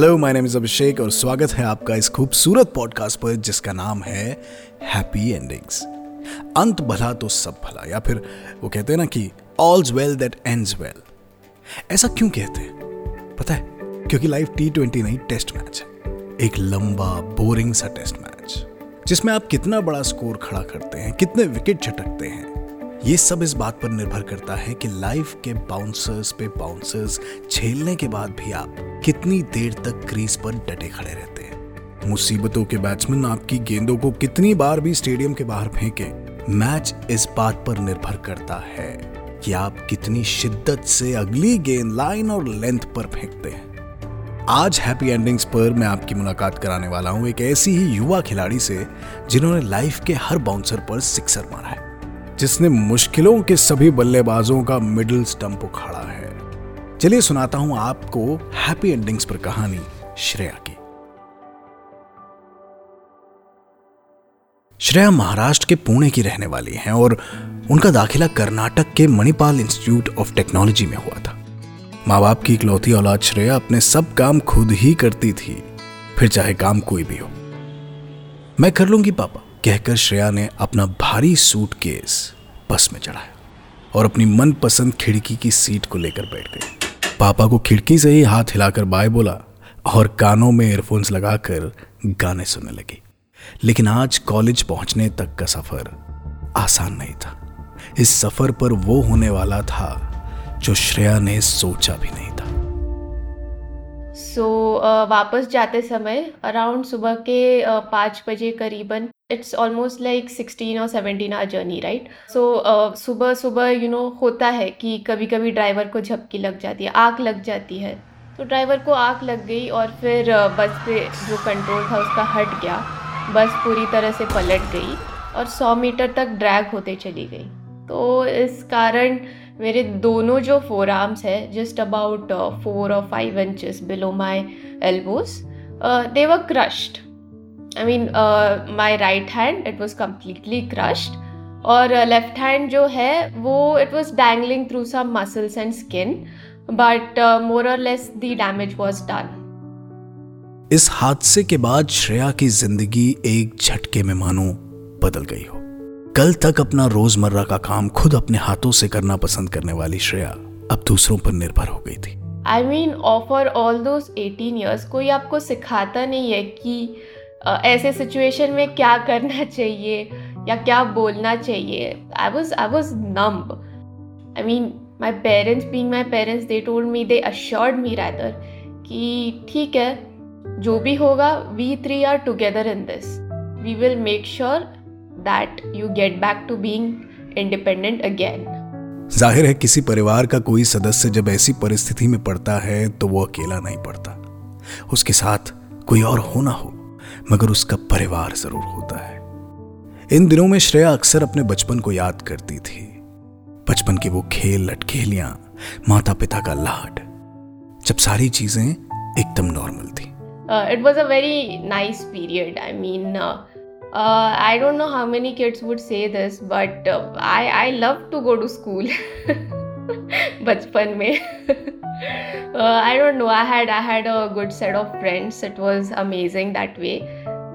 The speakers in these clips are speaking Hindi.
Hello my name is Abhishek और स्वागत है आपका इस खूबसूरत पॉडकास्ट पर जिसका नाम है हैप्पी एंडिंग्स अंत भला तो सब भला, या फिर वो कहते हैं ना कि all's well that ends well ऐसा क्यों कहते हैं? पता है, क्योंकि लाइफ टी ट्वेंटी नहीं टेस्ट मैच है। एक लंबा बोरिंग सा टेस्ट मैच जिसमें आप कितना बड़ा स्कोर खड़ा करते हैं, कितने विकेट छटकते हैं ये सब इस बात पर निर्भर करता है कि लाइफ के बाउंसर्स पे बाउंसर्स झेलने के बाद भी आप कितनी देर तक क्रीज पर डटे खड़े रहते हैं। मुसीबतों के बैट्समैन आपकी गेंदों को कितनी बार भी स्टेडियम के बाहर फेंके मैच इस बात पर निर्भर करता है कि आप कितनी शिद्दत से अगली गेंद लाइन और लेंथ पर फेंकते हैं। आज हैप्पी एंडिंग्स पर मैं आपकी मुलाकात कराने वाला हूँ एक ऐसी ही युवा खिलाड़ी से जिन्होंने लाइफ के हर बाउंसर पर सिक्सर मारा है। जिसने मुश्किलों के सभी बल्लेबाजों का मिडिल स्टंप उखाड़ा है। चलिए सुनाता हूँ आपको हैप्पी एंडिंग्स पर कहानी श्रेया की। श्रेया महाराष्ट्र के पुणे की रहने वाली हैं और उनका दाखिला कर्नाटक के मणिपाल इंस्टीट्यूट ऑफ़ टेक्नोलॉजी में हुआ था। माँ बाप की इकलौती औलाद श्रेया अपने सब काम खुद ही करती थी, फिर चाहे काम कोई भी हो। मैं कर लूँगी पापा। कहकर श्रेया ने अपना भारी सूट केस बस में चढ़ाया और अपनी मनपसंद खिड़की की सीट को लेकर बैठ गई। पापा को खिड़की से ही हाथ हिलाकर बाय बोला और कानों में एयरफोन्स लगाकर गाने सुनने लगी। लेकिन आज कॉलेज पहुँचने तक का सफ़र आसान नहीं था। इस सफ़र पर वो होने वाला था जो श्रेया ने सोचा भी नहीं था। सो so, uh, वापस जाते समय अराउंड सुबह के uh, पाँच बजे करीबन इट्स ऑलमोस्ट लाइक सिक्सटीन और seventeen hour journey right so सुबह सुबह यू नो होता है कि कभी कभी ड्राइवर को झपकी लग जाती है आग लग जाती है। तो ड्राइवर को आग लग गई और फिर uh, बस पे जो कंट्रोल था उसका हट गया। बस पूरी तरह से पलट गई और सौ मीटर तक ड्रैग होते चली गई। तो इस कारण मेरे दोनों जो फोर आर्म्स है जस्ट अबाउट फोर और five inches below my elbows they were crushed I mean my right hand it was completely crushed और लेफ़्ट uh, हैंड जो है वो it was dangling through some muscles and skin but more or less the damage was done इस हादसे के बाद श्रेया की ज़िंदगी एक झटके में मानो बदल गई हो। कल तक अपना रोज़मर्रा का काम खुद अपने हाथों से करना पसंद करने वाली श्रेया अब दूसरों पर निर्भर हो गई थी। I mean after all those eighteen years कोई आपको सिखाता नहीं है कि ऐसे सिचुएशन में क्या करना चाहिए या क्या बोलना चाहिए? I was I was numb I mean my parents being my parents they told me they assured me rather कि ठीक है, जो भी होगा we three are together in this we will make sure that you get back to being independent again ज़ाहिर है, किसी परिवार का कोई सदस्य जब ऐसी परिस्थिति में पड़ता है तो वो अकेला नहीं पड़ता। उसके साथ कोई और हो ना हो मगर उसका परिवार ज़रूर होता है। इन दिनों में श्रेया अक्सर अपने बचपन को याद करती थी। बचपन के वो खेल लटखेलियाँ माता पिता का लाड जब सारी चीज़ें एकदम नॉर्मल थी। It was a very nice period I mean don't know how many kids would say this, but uh, I I love to go to school. बचपन में। I don't know I had I had a good set of friends it was amazing that way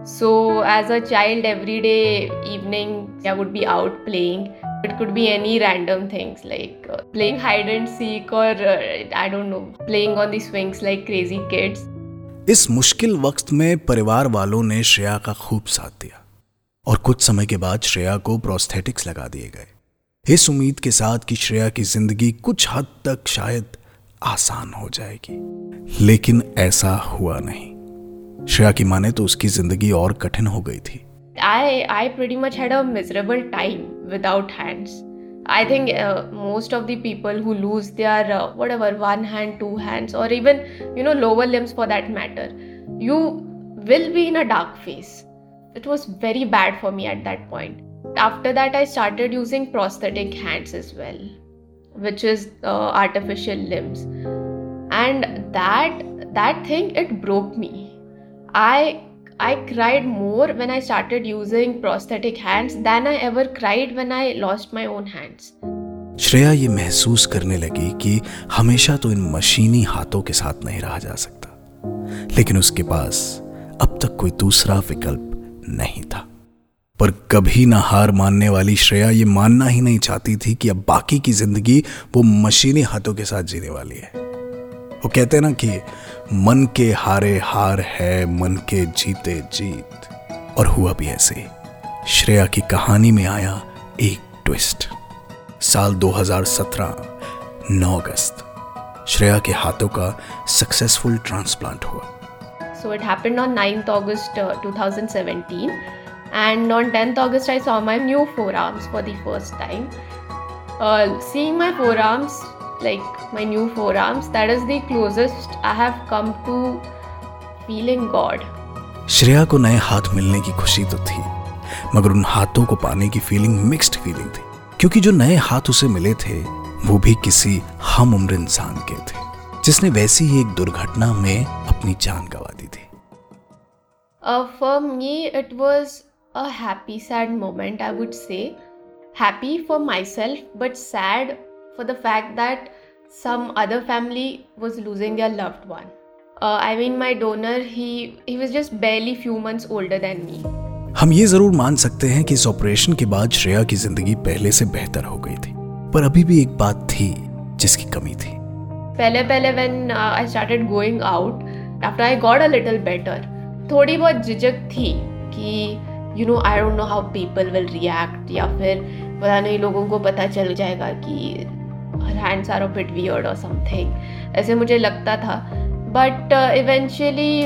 so as a child every day evening i would be out playing it could be any random things like uh, playing hide and seek or uh, i don't know playing on the swings like crazy kids इस मुश्किल वक्त में परिवार वालों ने श्रेया का खूब साथ दिया और कुछ समय के बाद श्रेया को प्रोस्थेटिक्स लगा दिए गए इस उम्मीद के साथ कि श्रेया की ज़िंदगी कुछ हद तक शायद आसान हो जाएगी लेकिन ऐसा हुआ नहीं श्रेया की माने तो उसकी ज़िंदगी और कठिन हो गई थी I I pretty much had a miserable time without hands. I think uh, most of the people who lose their uh, whatever one hand, two hands, or even you know lower limbs for that matter, you will be in a dark phase. it was very bad for me at that point. After that, I started using prosthetic hands as well, which is uh, artificial limbs, and that that thing it broke me. I I cried more when I started using prosthetic hands than I ever cried when I lost my own hands. Shreya ये महसूस करने लगी कि हमेशा तो इन मशीनी हाथों के साथ नहीं रहा जा सकता लेकिन उसके पास अब तक कोई दूसरा विकल्प नहीं था पर कभी ना हार मानने वाली श्रेया ये मानना ही नहीं चाहती थी कि अब बाकी की ज़िंदगी वो मशीनी हाथों के साथ जीने वाली है। वो कहते ना कि मन के हारे हार है मन के जीते जीत। और हुआ भी ऐसे। श्रेया की कहानी में आया एक ट्विस्ट। साल 2017 9 अगस्त। श्रेया के हाथों का सक्सेसफुल ट्रांसप्लांट हुआ। सो it happened on 9th August uh, 2017 and on 10th August I saw my new forearms for the first time. Uh, seeing my forearms, like my new forearms, that is the closest I have come to feeling God. Shreya को नए हाथ मिलने की खुशी तो थी मगर उन हाथों को पाने की फीलिंग मिक्स्ड फीलिंग थी क्योंकि जो नए हाथ उसे मिले थे वो भी किसी हम उम्र इंसान के थे जिसने वैसी ही एक दुर्घटना में अपनी जान गंवा दी थी Uh, for me, it was a happy, sad moment, I would say. Happy for myself, but sad for the fact that some other family was losing their loved one. Uh, I mean, my donor, he he was just barely few months older than me. हम ये ज़रूर मान सकते हैं कि इस ऑपरेशन के बाद श्रेया की ज़िंदगी पहले से बेहतर हो गई थी पर अभी भी एक बात थी जिसकी कमी थी पहले पहले when uh, I started going out, after I got a little better, थोड़ी बहुत झिझक थी कि you know I don't know how people will react या फिर पता नहीं, लोगों को पता चल जाएगा कि hands are a bit weird और समथिंग ऐसे मुझे लगता था। But eventually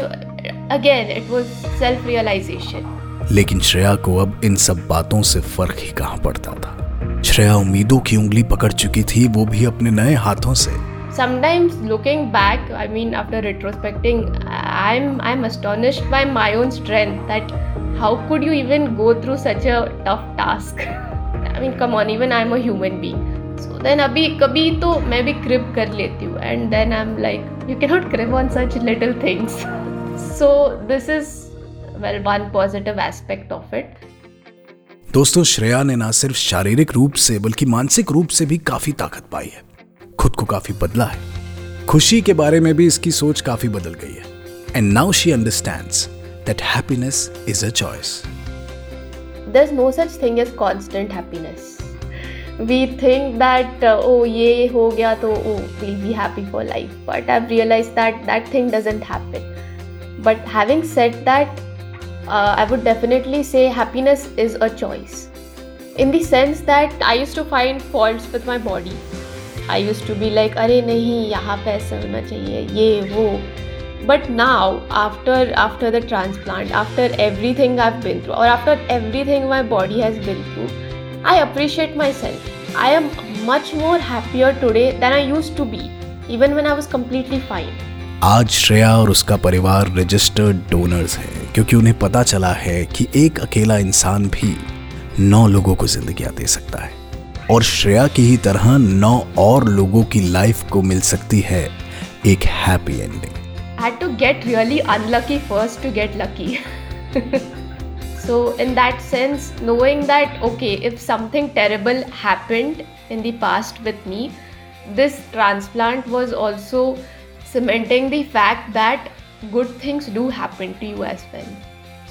again it was self realisation लेकिन श्रेया को अब इन सब बातों से फ़र्क ही कहाँ पड़ता था? श्रेया उम्मीदों की उंगली पकड़ चुकी थी, वो भी अपने नए हाथों से। Sometimes looking back i mean after retrospecting i'm i'm astonished by my own strength that how could you even go through such a tough task i mean come on even i'm a human being so then abhi kabhi to main bhi crib kar leti hu and then i'm like you cannot crib on such little things so this is well one positive aspect of it दोस्तों श्रेया ने ना सिर्फ़ शारीरिक रूप से बल्कि मानसिक रूप से भी काफ़ी ताकत पाई है खुद को काफ़ी बदला है खुशी के बारे में भी इसकी सोच काफ़ी बदल गई है and now she understands that happiness is a choice there's no such thing as constant happiness we think that uh, oh ye ho gaya to oh we'll be happy for life but i've realized that that thing doesn't happen but having said that uh, i would definitely say happiness is a choice in the sense that i used to find faults with my body I used to be like अरे नहीं, यहाँ पे ऐसा होना चाहिए, ये, वो. But now after after the transplant after everything I been through और after everything my body has been through I appreciate myself I am much more happier today than I used to be even when I was completely fine आज श्रेया और उसका परिवार रजिस्टर्ड डोनर्स हैं, क्योंकि उन्हें पता चला है कि एक अकेला इंसान भी नौ लोगों को ज़िंदगी दे सकता है। और श्रेया की ही तरह नौ और लोगों की लाइफ को मिल सकती है एक happy ending had to get really unlucky first to get lucky. so, in that sense, knowing that, okay, if something terrible happened in the past with me, this transplant was also cementing the fact that good things do happen to you as well.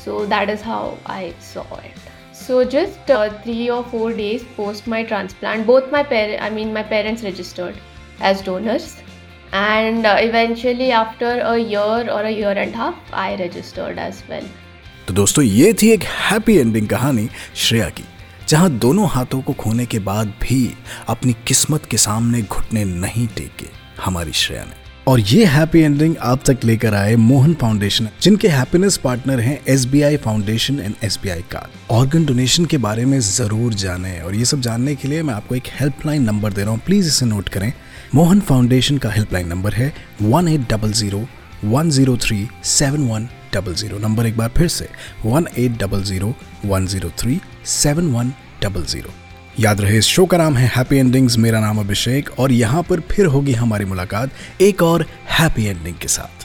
So, that is how I saw it. So just uh, three or four days post my transplant, both my parents, I mean my parents registered as donors, and uh, eventually after a year or a year and a half, I registered as well. तो दोस्तों ये थी एक हैप्पी एंडिंग कहानी श्रेया की जहाँ दोनों हाथों को खोने के बाद भी अपनी किस्मत के सामने घुटने नहीं टेके हमारी श्रेया ने और ये हैप्पी एंडिंग आप तक लेकर आए मोहन फाउंडेशन जिनके हैप्पीनेस पार्टनर हैं SBI Foundation and S B Card organ donation के बारे में ज़रूर जाने और ये सब जानने के लिए मैं आपको एक हेल्पलाइन नंबर दे रहा हूँ। प्लीज़ इसे नोट करें। मोहन फाउंडेशन का हेल्पलाइन नंबर है one eight double zero one zero three seven one double zero number एक बार फिर से one eight double zero one zero three seven one double zero याद रहे, इस शो का नाम है हैप्पी एंडिंग्स मेरा नाम अभिषेक, और यहाँ पर फिर होगी हमारी मुलाकात एक और हैप्पी एंडिंग के साथ।